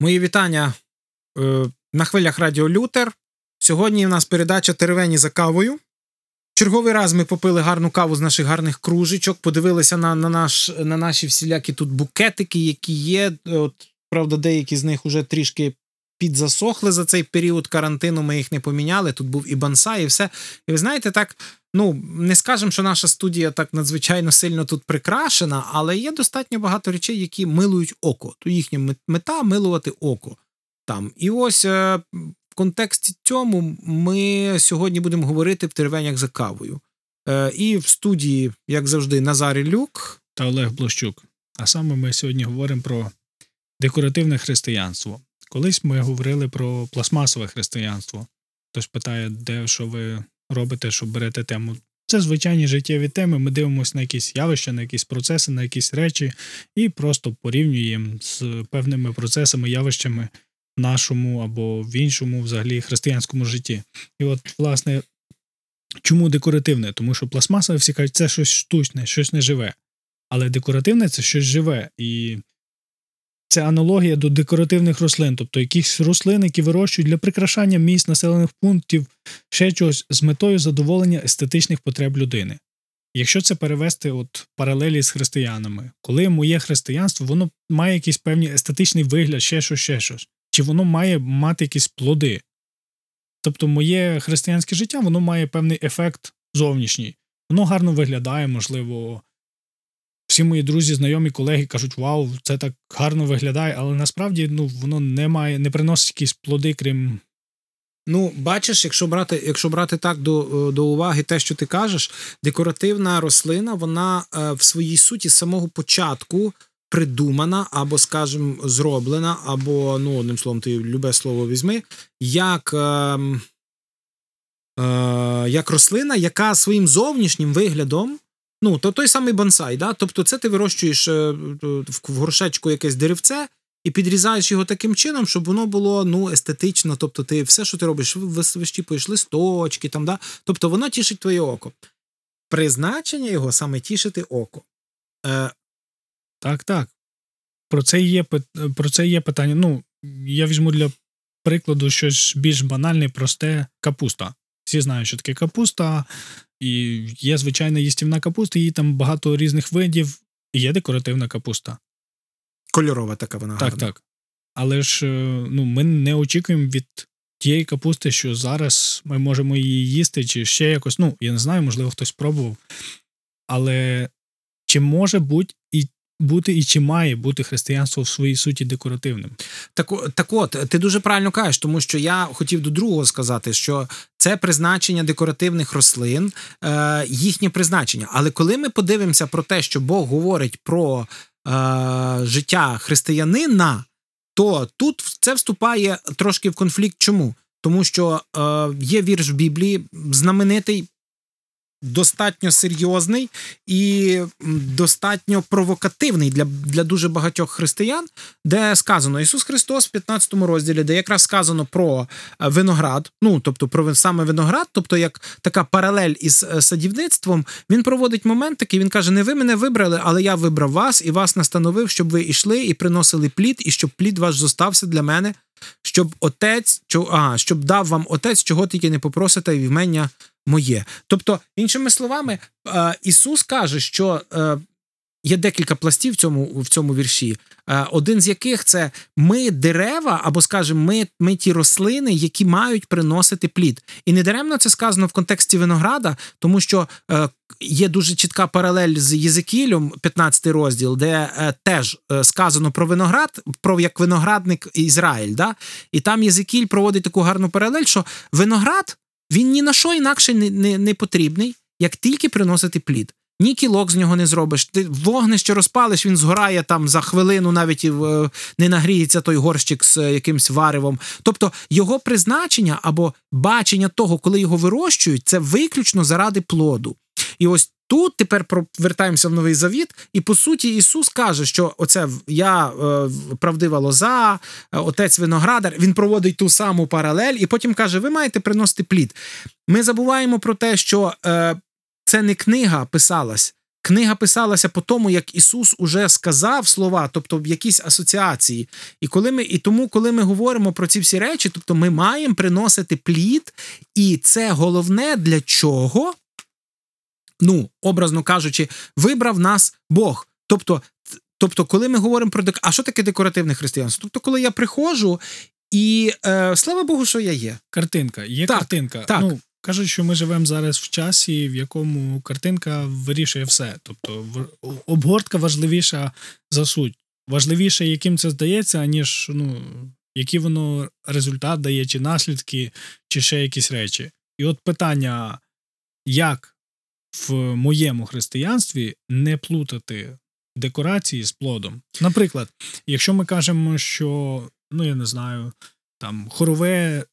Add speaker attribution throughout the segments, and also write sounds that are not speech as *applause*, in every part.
Speaker 1: Мої вітання е, на хвилях Радіо Лютер. Сьогодні в нас передача Теревені за кавою. Черговий раз ми попили гарну каву з наших гарних кружечок, подивилися на на, наш, на наші всілякі тут букетики, які є. От, Правда, деякі з них вже трішки підзасохли за цей період карантину. Ми їх не поміняли. Тут був і бонсай, і все. І ви знаєте, так ну не скажемо, що наша студія так надзвичайно сильно тут прикрашена, але є достатньо багато речей, які милують око. То їхня мета милувати око там. І ось е, в контексті цьому ми сьогодні будемо говорити в теревенях за кавою. Е, і в студії, як завжди, Назарій Люк
Speaker 2: та Олег Блощук. А саме ми сьогодні говоримо про декоративне християнство. Колись ми говорили про пластмасове християнство. Хтось питає, де що ви робите, що берете тему. Це звичайні життєві теми. Ми дивимося на якісь явища, на якісь процеси, на якісь речі і просто порівнюємо з певними процесами, явищами в нашому або в іншому, взагалі, християнському житті. І от, власне, чому декоративне? Тому що пластмаса, всі кажуть, це щось штучне, щось не живе. Але декоративне це щось живе. І це аналогія до декоративних рослин, тобто якісь рослини, які вирощують для прикрашання місць населених пунктів, ще чогось з метою задоволення естетичних потреб людини. Якщо це перевести от паралелі з християнами, коли моє християнство, воно має якийсь певний естетичний вигляд, ще щось, ще щось, чи воно має мати якісь плоди. Тобто, моє християнське життя воно має певний ефект зовнішній. Воно гарно виглядає, можливо, всі мої друзі, знайомі, колеги кажуть, вау, це так гарно виглядає, але насправді ну, воно не має, не приносить якісь плоди, крім.
Speaker 1: Ну, бачиш, якщо брати якщо брати так до до уваги те, що ти кажеш, декоративна рослина, вона е, в своїй суті з самого початку придумана, або, скажімо, зроблена, або, ну, одним словом, ти любе слово візьми, як. Е, е, як рослина, яка своїм зовнішнім виглядом Ну, то той самий бонсай, да? тобто це ти вирощуєш е, в горшечку якесь деревце і підрізаєш його таким чином, щоб воно було ну, естетично. Тобто, ти все, що ти робиш, вищіпуєш листочки, там, да? тобто воно тішить твоє око. Призначення його саме тішити око.
Speaker 2: Е... Так, так. Про це є про це є питання. Ну, я візьму для прикладу щось більш банальне, просте капуста. Всі знають, що таке капуста, і є звичайна їстівна капуста, її там багато різних видів, і є декоративна капуста.
Speaker 1: Кольорова така вона.
Speaker 2: Так,
Speaker 1: гарна.
Speaker 2: так. Але ж е, ну, ми не очікуємо від тієї капусти, що зараз ми можемо її їсти, чи ще якось. Ну, я не знаю, можливо, хтось пробував. Але чи може бути і бути і чи має бути християнство в своїй суті декоративним.
Speaker 1: Так так от, ти дуже правильно кажеш, тому що я хотів до другого сказати, що це призначення декоративних рослин, е, їхнє призначення. Але коли ми подивимося про те, що Бог говорить про е, життя християнина, то тут це вступає трошки в конфлікт. Чому? Тому що е, є вірш в Біблії, знаменитий достатньо серйозний і достатньо провокативний для для дуже багатьох християн, де сказано Ісус Христос в 15 розділі, де якраз сказано про е, виноград, ну тобто про саме виноград, тобто як така паралель із е, садівництвом, він проводить момент такий. Він каже: Не ви мене вибрали, але я вибрав вас і вас настановив, щоб ви йшли і приносили плід, і щоб плід ваш зостався для мене. Щоб отець, а, щоб дав вам отець, чого тільки не попросите, і в мене моє. Тобто, іншими словами, е, Ісус каже, що е, є декілька пластів в цьому в цьому вірші. Е, один з яких це ми дерева, або скажімо, ми, ми ті рослини, які мають приносити плід. І недаремно це сказано в контексті винограда, тому що є дуже чітка паралель з Єзекілем, 15 розділ, де теж сказано про виноград, про як виноградник Ізраїль. Да? І там Єзекіль проводить таку гарну паралель, що виноград. Він ні на що інакше не, не, не потрібний, як тільки приносити плід. Ні кілок з нього не зробиш. Ти вогнище розпалиш, він згорає там за хвилину, навіть і е, не нагріється той горщик з е, якимсь варивом. Тобто його призначення або бачення того, коли його вирощують, це виключно заради плоду. І ось Тут тепер повертаємося в новий завіт, і по суті Ісус каже, що оце я е, правдива лоза, отець виноградар. Він проводить ту саму паралель, і потім каже: ви маєте приносити плід. Ми забуваємо про те, що це не книга писалась. книга писалася по тому, як Ісус уже сказав слова, тобто в якісь асоціації. І коли ми, і тому, коли ми говоримо про ці всі речі, тобто ми маємо приносити плід, і це головне для чого? Ну, образно кажучи, вибрав нас Бог. Тобто, тобто, коли ми говоримо про дек... а що таке декоративне християнство? Тобто, коли я приходжу, і е, слава Богу, що я є.
Speaker 2: Картинка. Є
Speaker 1: Так,
Speaker 2: картинка.
Speaker 1: так.
Speaker 2: Ну, кажуть, що ми живемо зараз в часі, в якому картинка вирішує все. Тобто обгортка важливіша за суть. Важливіше, яким це здається, аніж ну, який воно результат дає, чи наслідки, чи ще якісь речі. І от питання, як в моєму християнстві не плутати декорації з плодом. Наприклад, якщо ми кажемо, що, ну я не знаю, там хорове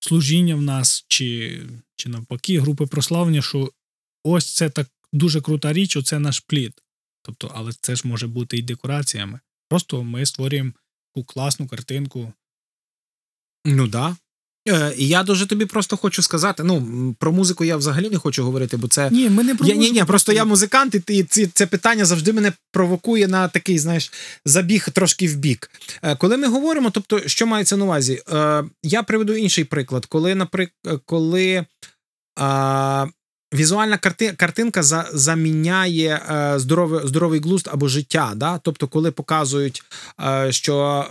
Speaker 2: служіння в нас, чи, чи навпаки, групи прославлення, що ось це так дуже крута річ, оце наш плід. Тобто, але це ж може бути і декораціями. Просто ми створюємо таку класну картинку.
Speaker 1: Ну да. Е, і я дуже тобі просто хочу сказати. Ну, про музику я взагалі не хочу говорити, бо це.
Speaker 2: Ні, ми не про
Speaker 1: Я, ні, ні, просто я музикант, і, ці, це питання завжди мене провокує на такий, знаєш, забіг трошки в бік. Е, коли ми говоримо, тобто, що мається на увазі? Е, я приведу інший приклад. Коли, наприклад, коли візуальна карти, картинка за, заміняє здоровий, здоровий глузд або життя, да? тобто, коли показують, що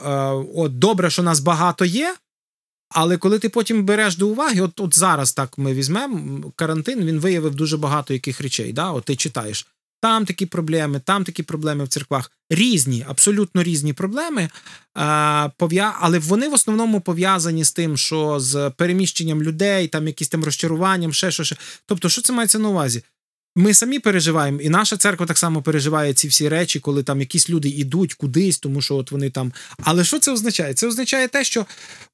Speaker 1: от добре, що нас багато є. Але коли ти потім береш до уваги, от от зараз так ми візьмемо карантин, він виявив дуже багато яких речей. Да? От ти читаєш. Там такі проблеми, там такі проблеми в церквах. Різні, абсолютно різні проблеми, пов'я... але вони в основному пов'язані з тим, що з переміщенням людей, там якісь там розчаруванням, ще що. Тобто, що це мається на увазі? Ми самі переживаємо, і наша церква так само переживає ці всі речі, коли там якісь люди йдуть кудись, тому що от вони там. Але що це означає? Це означає те, що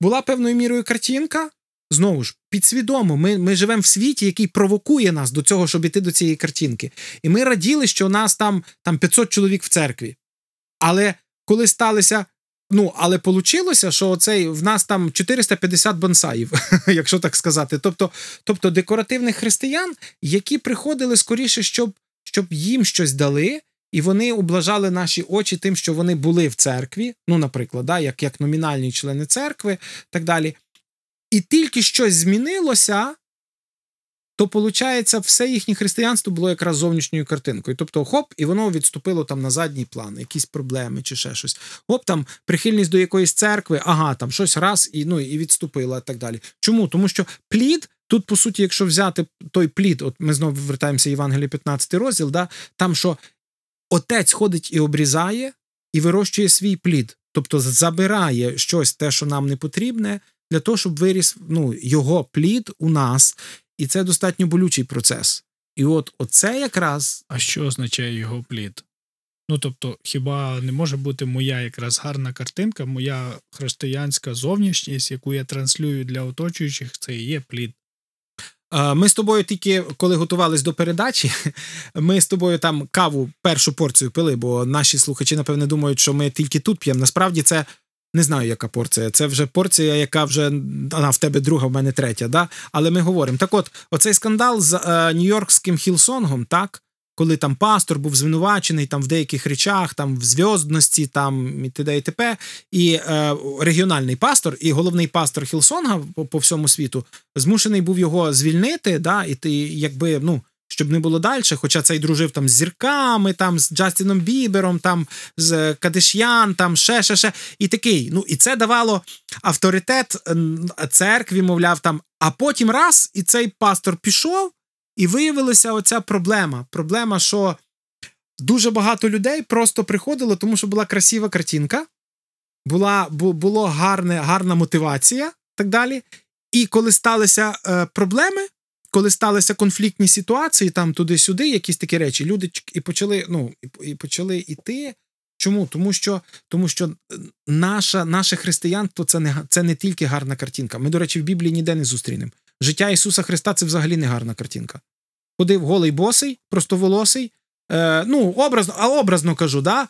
Speaker 1: була певною мірою картинка. Знову ж, підсвідомо, ми, ми живемо в світі, який провокує нас до цього, щоб іти до цієї картинки. І ми раділи, що у нас там, там 500 чоловік в церкві. Але коли сталося. Ну, але получилося, що оцей, в нас там 450 бонсаїв, *laughs* якщо так сказати. Тобто, тобто декоративних християн, які приходили скоріше, щоб, щоб їм щось дали, і вони облажали наші очі тим, що вони були в церкві, ну, наприклад, да, як, як номінальні члени церкви, так далі. І тільки щось змінилося, то, виходить, все їхнє християнство було якраз зовнішньою картинкою. Тобто, хоп, і воно відступило там на задній план, якісь проблеми чи ще щось. Хоп, там прихильність до якоїсь церкви, ага, там щось раз і ну, і відступило, і так далі. Чому? Тому що плід. Тут, по суті, якщо взяти той плід, от ми знову вертаємося Євангелії 15 розділ, да, там що отець ходить і обрізає, і вирощує свій плід, тобто забирає щось, те, що нам не потрібне, для того, щоб виріс ну, його плід у нас, і це достатньо болючий процес. І от оце якраз
Speaker 2: А що означає його плід? Ну тобто, хіба не може бути моя якраз гарна картинка, моя християнська зовнішність, яку я транслюю для оточуючих, це і є плід.
Speaker 1: Ми з тобою тільки коли готувались до передачі, *laughs* ми з тобою там каву першу порцію пили, бо наші слухачі, напевне, думають, що ми тільки тут п'ємо. Насправді це не знаю, яка порція. Це вже порція, яка вже а, в тебе друга, в мене третя. Да? Але ми говоримо. Так от, оцей скандал з е, Нью-Йоркським Хілсонгом, так. Коли там пастор був звинувачений там в деяких речах, там в зв'яздності, там і т.д. і т.п. І е, регіональний пастор, і головний пастор Хілсонга по, по всьому світу змушений був його звільнити, да, і ти, якби, ну, щоб не було далі, хоча цей дружив там з зірками, там з Джастіном Бібером, там з Кадиш'ян, там ще, ще, ще. І такий. Ну, і це давало авторитет церкві, мовляв, там. А потім раз, і цей пастор пішов, і виявилася оця проблема. Проблема, що дуже багато людей просто приходило, тому що була красива картинка, була, бу, було гарне, гарна мотивація так далі. І коли сталися е, проблеми, коли сталися конфліктні ситуації, там туди-сюди, якісь такі речі, люди і почали, ну, і, почали йти. Чому? Тому що, тому що е, наша, наше християнство це не, це не тільки гарна картинка. Ми, до речі, в Біблії ніде не зустрінемо. Життя Ісуса Христа це взагалі не гарна картинка. Ходив голий босий, простоволосий, Е, ну, образно, а образно кажу, да?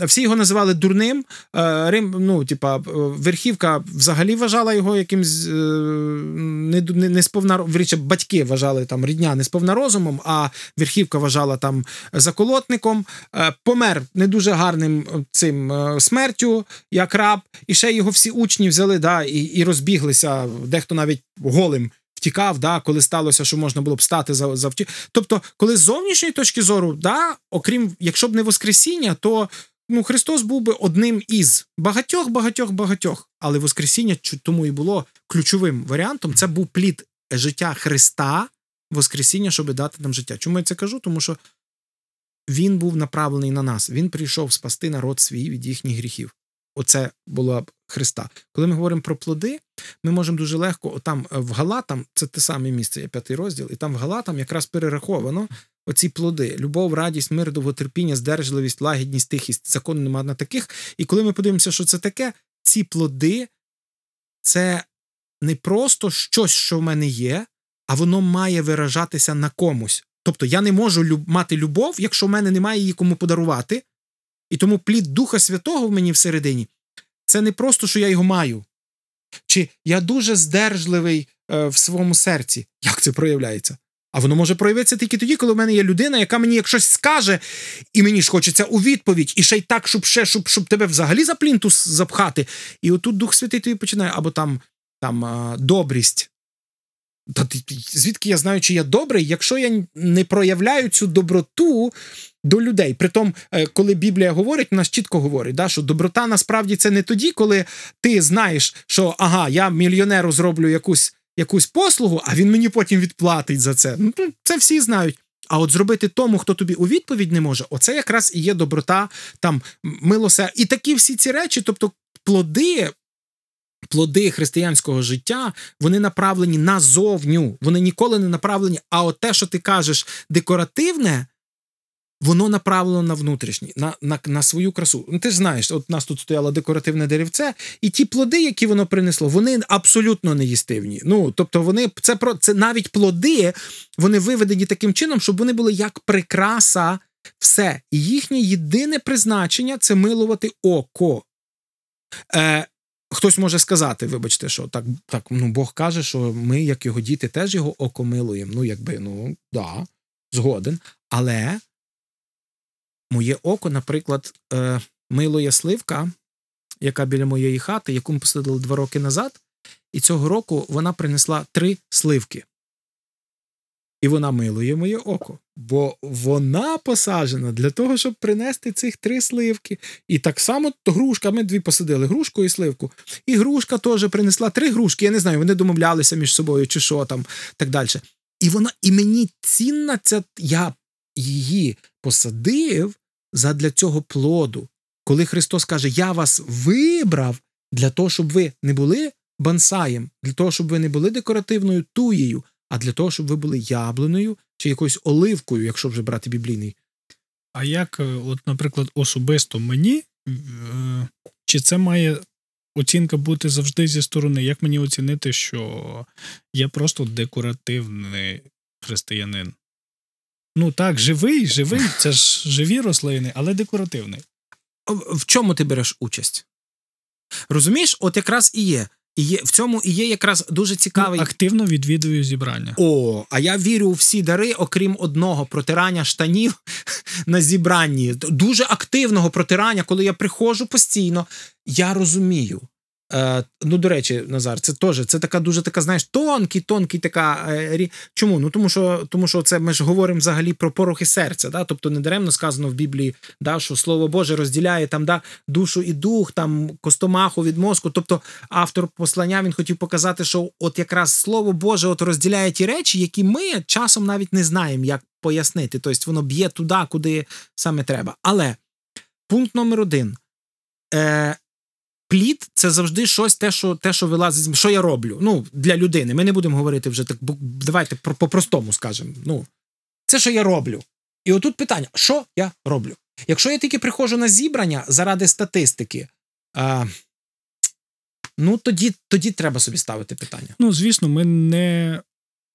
Speaker 1: Е, всі його називали дурним. Е, Рим, ну, типа, верхівка взагалі вважала його якимсь е, не, не, не сповна, вріче, батьки вважали там рідня не сповна розумом, а верхівка вважала там заколотником. Помер не дуже гарним цим смертю, як раб, і ще його всі учні взяли да, і, і розбіглися, дехто навіть голим втікав, да, коли сталося, що можна було б стати за за втік. Тобто, коли з зовнішньої точки зору, да, окрім якщо б не Воскресіння, то ну, Христос був би одним із багатьох, багатьох, багатьох. Але Воскресіння тому і було ключовим варіантом. Це був плід життя Христа, Воскресіння, щоб дати нам життя. Чому я це кажу? Тому що він був направлений на нас. Він прийшов спасти народ свій від їхніх гріхів. Оце була б Христа. Коли ми говоримо про плоди, ми можемо дуже легко там е, в Галатам, це те саме місце, є п'ятий розділ, і там в Галатам якраз перераховано оці плоди: любов, радість, мир, довготерпіння, здержливість, лагідність, тихість. Закону нема на таких. І коли ми подивимося, що це таке, ці плоди це не просто щось, що в мене є, а воно має виражатися на комусь. Тобто я не можу люб... мати любов, якщо в мене немає її кому подарувати. І тому плід Духа Святого в мені всередині це не просто, що я його маю. Чи я дуже здержливий е, в своєму серці. Як це проявляється? А воно може проявитися тільки тоді, коли в мене є людина, яка мені як щось скаже, і мені ж хочеться у відповідь, і ще й так, щоб ще, щоб щоб тебе взагалі за плінтус запхати. І отут Дух Святий тобі починає, або там там добрість. Та звідки я знаю, чи я добрий, якщо я не проявляю цю доброту до людей. Притом, е, коли Біблія говорить, вона чітко говорить, да, що доброта насправді це не тоді, коли ти знаєш, що ага, я мільйонеру зроблю якусь якусь послугу, а він мені потім відплатить за це. Ну, Це всі знають. А от зробити тому, хто тобі у відповідь не може, оце якраз і є доброта, там милося. І такі всі ці речі, тобто плоди. Плоди християнського життя вони направлені назовню, вони ніколи не направлені. А от те, що ти кажеш, декоративне, воно направлено на внутрішній, на на, на свою красу. Ну, Ти ж знаєш, от у нас тут стояло декоративне деревце, і ті плоди, які воно принесло, вони абсолютно неїстивні. Ну, тобто, вони це про це навіть плоди, вони виведені таким чином, щоб вони були як прикраса, все. І їхнє єдине призначення це милувати око. Е, Хтось може сказати, вибачте, що так так, ну Бог каже, що ми, як його діти, теж його око милуємо. Ну, якби, ну, да, згоден. Але Моє око, наприклад, е, милує сливка, яка біля моєї хати, яку ми посадили два роки назад, і цього року вона принесла три сливки. І вона милує моє око, бо вона посаджена для того, щоб принести цих три сливки. І так само грушка, ми дві посадили грушку і сливку. І грушка теж принесла три грушки. Я не знаю, вони домовлялися між собою чи що там, так далі. І вона, і мені цінна ця, я її посадив задля цього плоду. Коли Христос каже, Я вас вибрав для того, щоб ви не були бонсаєм, для того, щоб ви не були декоративною туєю, а для того, щоб ви були яблуною чи якоюсь оливкою, якщо вже брати біблійний.
Speaker 2: А як, е, от, наприклад, особисто мені, е, чи це має оцінка бути завжди зі сторони? Як мені оцінити, що я просто декоративний християнин? Ну так, живий, живий, *laughs* це ж живі рослини, але декоративний.
Speaker 1: В чому ти береш участь? Розумієш, от якраз і є. І є в цьому і є якраз дуже цікавий.
Speaker 2: Ну, активно відвідую зібрання.
Speaker 1: О, а я вірю у всі дари, окрім одного протирання штанів *laughs* на зібранні. Дуже активного протирання, коли я приходжу постійно. Я розумію, Е, Ну, до речі, Назар, це теж це така дуже така, знаєш, тонкий, тонкий така. Е, чому? Ну тому що тому що це ми ж говоримо взагалі про порохи серця. Да? Тобто недаремно сказано в Біблії, да, що Слово Боже розділяє там да, душу і дух, там костомаху від мозку. Тобто автор послання він хотів показати, що от якраз Слово Боже от розділяє ті речі, які ми часом навіть не знаємо, як пояснити. Тобто воно б'є туди, куди саме треба. Але пункт номер один. Е, плід це завжди щось, те, що те, що вилазить, що я роблю. Ну, для людини. Ми не будемо говорити вже так, давайте по-простому скажемо. Ну, це що я роблю. І отут питання: що я роблю? Якщо я тільки приходжу на зібрання заради статистики, а, ну тоді тоді треба собі ставити питання.
Speaker 2: Ну, звісно, ми не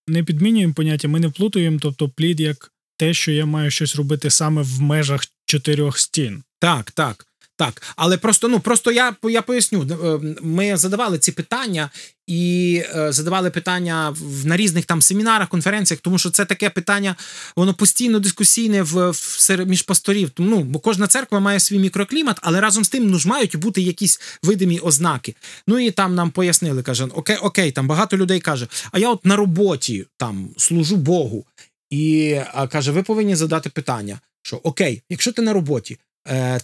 Speaker 2: не підмінюємо поняття, ми не плутаємо, тобто плід як те, що я маю щось робити саме в межах чотирьох стін.
Speaker 1: Так, так. Так, але просто ну просто я я поясню. Е, ми задавали ці питання і е, задавали питання на різних там семінарах, конференціях, тому що це таке питання, воно постійно дискусійне в, в між пасторів. Ну бо кожна церква має свій мікроклімат, але разом з тим ну ж мають бути якісь видимі ознаки. Ну і там нам пояснили, каже, окей, окей, там багато людей каже, а я от на роботі там служу Богу. І каже, ви повинні задати питання, що окей, якщо ти на роботі,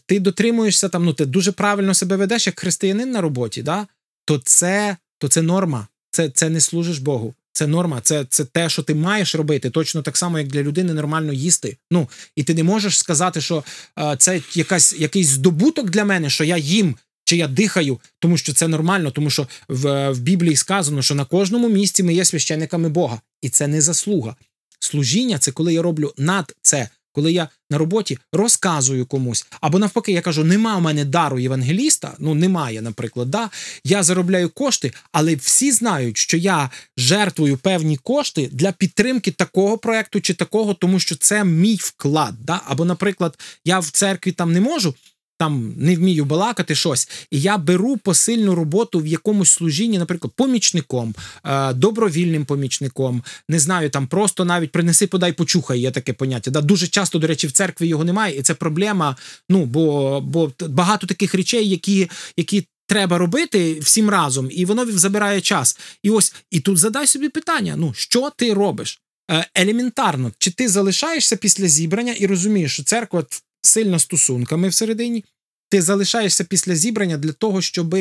Speaker 1: ти дотримуєшся там, ну ти дуже правильно себе ведеш як християнин на роботі, да, то це то це норма. Це це не служиш Богу. Це норма, це це те, що ти маєш робити, точно так само, як для людини нормально їсти. Ну і ти не можеш сказати, що е, це якась якийсь здобуток для мене, що я їм чи я дихаю, тому що це нормально, тому що в, в Біблії сказано, що на кожному місці ми є священниками Бога, і це не заслуга. Служіння це коли я роблю над це коли я на роботі розказую комусь, або навпаки, я кажу, нема у мене дару євангеліста, ну немає, наприклад, да, я заробляю кошти, але всі знають, що я жертвую певні кошти для підтримки такого проекту чи такого, тому що це мій вклад. Да? Або, наприклад, я в церкві там не можу там не вмію балакати щось, і я беру посильну роботу в якомусь служінні, наприклад, помічником, е, добровільним помічником, не знаю, там просто навіть принеси, подай, почухай, є таке поняття. Да? Дуже часто, до речі, в церкві його немає, і це проблема. Ну бо бо багато таких речей, які, які. Треба робити всім разом, і воно забирає час. І ось і тут задай собі питання: ну що ти робиш? Е, елементарно, чи ти залишаєшся після зібрання і розумієш, що церква сильно стосунками всередині, ти залишаєшся після зібрання для того, щоб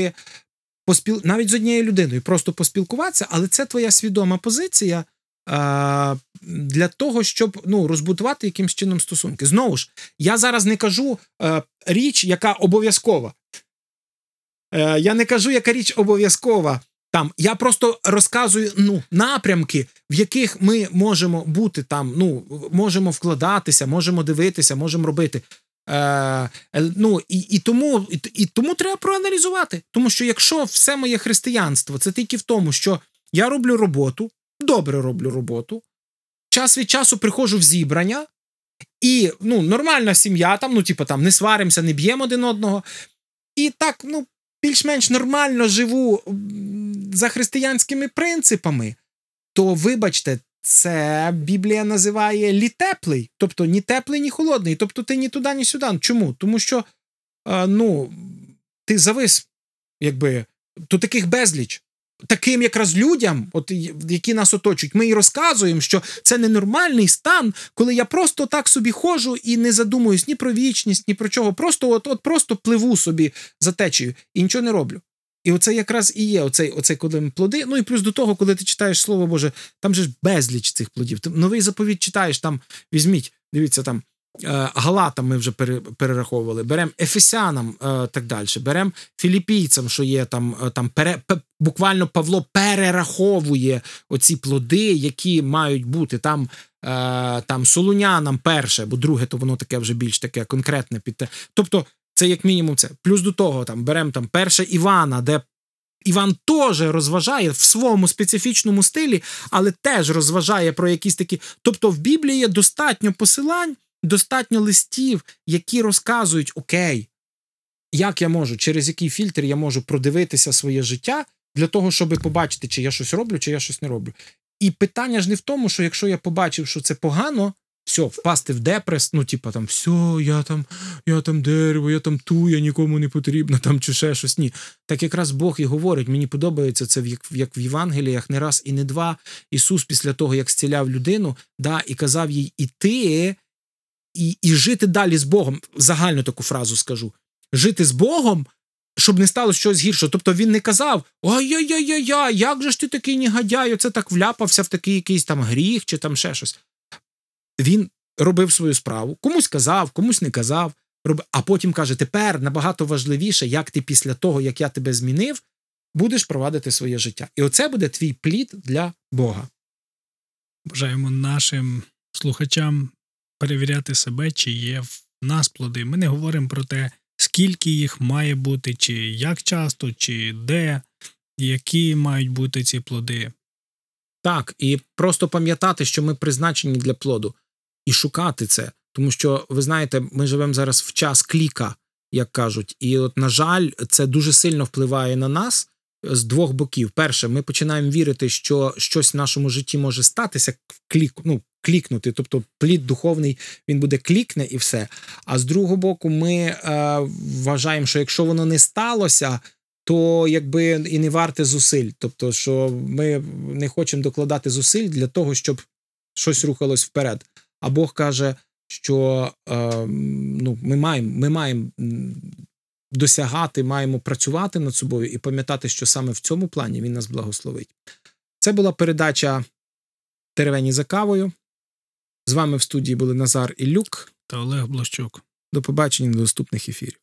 Speaker 1: поспіл... навіть з однією людиною просто поспілкуватися, але це твоя свідома позиція а, для того, щоб ну, розбудувати якимсь чином стосунки. Знову ж, я зараз не кажу а, річ, яка обов'язкова. Е, я не кажу, яка річ обов'язкова. Там я просто розказую ну, напрямки, в яких ми можемо бути там, ну можемо вкладатися, можемо дивитися, можемо робити. Е, ну, І і, тому і, і тому треба проаналізувати. Тому що якщо все моє християнство це тільки в тому, що я роблю роботу, добре роблю роботу, час від часу приходжу в зібрання, і ну, нормальна сім'я, там, ну, типу, там, не сваримося, не б'ємо один одного. І так, ну, більш-менш нормально живу за християнськими принципами, то, вибачте, це Біблія називає літеплий, тобто ні теплий, ні холодний. Тобто ти ні туди, ні сюди. Чому? Тому що ну, ти завис, якби, то таких безліч. Таким якраз людям, от які нас оточують, ми і розказуємо, що це ненормальний стан, коли я просто так собі ходжу і не задумуюсь ні про вічність, ні про чого. Просто от от просто пливу собі за течею і нічого не роблю. І оце якраз і є оцей, оцей коли плоди. Ну і плюс до того, коли ти читаєш слово Боже, там же ж безліч цих плодів. Ти новий заповідь читаєш, там візьміть, дивіться там. Е, Галатам ми вже перераховували, беремо Ефесянам е, так далі, беремо філіпійцям, що є там е, там пере, буквально Павло перераховує оці плоди, які мають бути там там солунянам перше, бо друге, то воно таке вже більш таке конкретне під те. Тобто це як мінімум це. Плюс до того, там беремо там перше Івана, де Іван теж розважає в своєму специфічному стилі, але теж розважає про якісь такі. Тобто в Біблії є достатньо посилань, достатньо листів, які розказують, окей, як я можу, через який фільтр я можу продивитися своє життя для того, щоб побачити, чи я щось роблю, чи я щось не роблю. І питання ж не в тому, що якщо я побачив, що це погано, все, впасти в депрес, ну, типа там, все, я там, я там дерево, я там ту, я нікому не потрібно, там чи ще щось. Ні. Так якраз Бог і говорить, мені подобається це як в Євангеліях не раз і не два. Ісус після того, як зціляв людину, да, і казав їй іти і, і жити далі з Богом. Загальну таку фразу скажу: жити з Богом. Щоб не стало щось гірше. Тобто він не казав: Ой-яй-яй-яй, як же ж ти такий негодяй, оце так вляпався в такий якийсь там гріх чи там ще щось він робив свою справу, комусь казав, комусь не казав. А потім каже: тепер набагато важливіше, як ти після того, як я тебе змінив, будеш провадити своє життя. І оце буде твій плід для Бога.
Speaker 2: Бажаємо нашим слухачам перевіряти себе, чи є в нас плоди. Ми не говоримо про те, скільки їх має бути, чи як часто, чи де, які мають бути ці плоди.
Speaker 1: Так, і просто пам'ятати, що ми призначені для плоду. І шукати це. Тому що ви знаєте, ми живемо зараз в час кліка, як кажуть, і от, на жаль, це дуже сильно впливає на нас з двох боків. Перше, ми починаємо вірити, що щось в нашому житті може статися, клік, ну, клікнути, тобто плід духовний він буде клікне і все. А з другого боку, ми е, вважаємо, що якщо воно не сталося, то якби і не варте зусиль. Тобто, що ми не хочемо докладати зусиль для того, щоб щось рухалось вперед. А Бог каже, що е, ну, ми маємо ми маємо досягати, маємо працювати над собою і пам'ятати, що саме в цьому плані він нас благословить. Це була передача Теревені за кавою. З вами в студії були Назар і Люк.
Speaker 2: Та Олег Блощук.
Speaker 1: До побачення до наступних ефірів.